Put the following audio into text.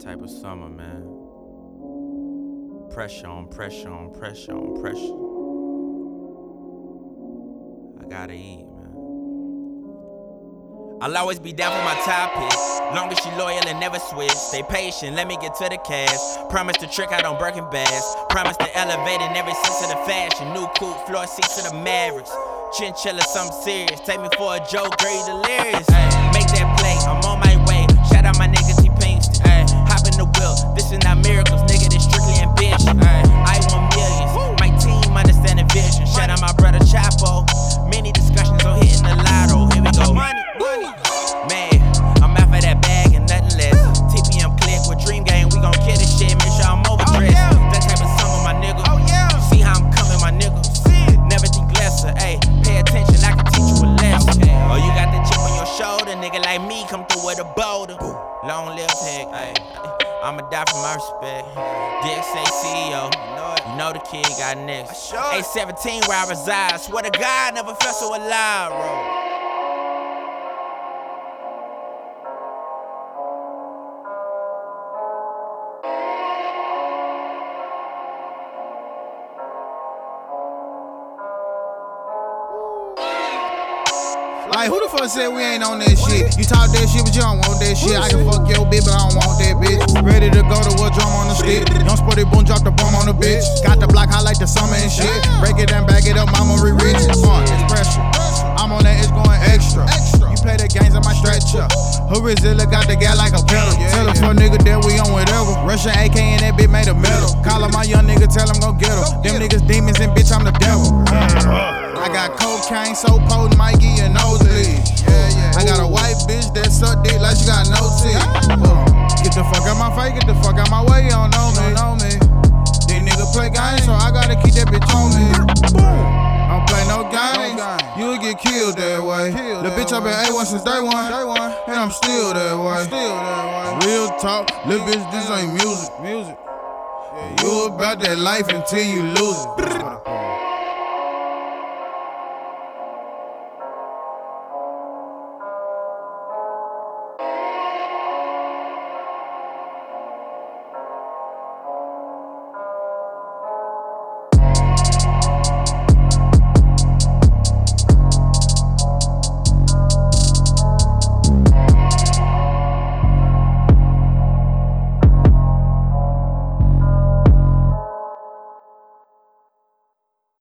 Type of summer, man. Pressure on pressure on pressure on pressure. I gotta eat, man. I'll always be down for my top pick. Long as she loyal and never switch. Stay patient, let me get to the cash. Promise to trick out on Birkin bags. Promise to elevate in every sense of the fashion. New coupe, floor seats to the Mavericks. Chinchilla, something serious. Take me for a joke, girl, delirious. Make that play, I'm on my way. Shout out my nigga come through with a boulder. Long live tech. I'ma die for my respect. DXA CEO, you know the kid got next. A17 where I reside. Swear to God, never felt so alive, bro. Like, who the fuck said we ain't on that shit? You talk that shit, but you don't want that shit. I can fuck your bitch, but I don't want that bitch. Ready to go to a drum on the stick. Young sporty boom, drop the bomb on the bitch. Got the block hot like the summer and shit. Break it down, back it up, mama re rich. Uh, it's pressure. I'm on that, it's going extra. You play the games on my stretcher. Who is it? Out the guy like a pedal. Tell a fuck nigga that we on whatever. Russian AK and that bitch made a metal. Call him my young nigga, tell him go get him. Them niggas demons and bitch, I'm the devil. I got so potent, might give you a nosebleed. I got a white bitch that suck dick like she got no teeth. Uh, Get the fuck out my face, get the fuck out my way, you don't know me. Know me. These niggas play games, so I gotta keep that bitch on me. I don't play no games, you'll get killed that way. The bitch I been A1 since day one, and I'm still that way. Real talk, little bitch, this ain't music. Music. You about that life until you lose it.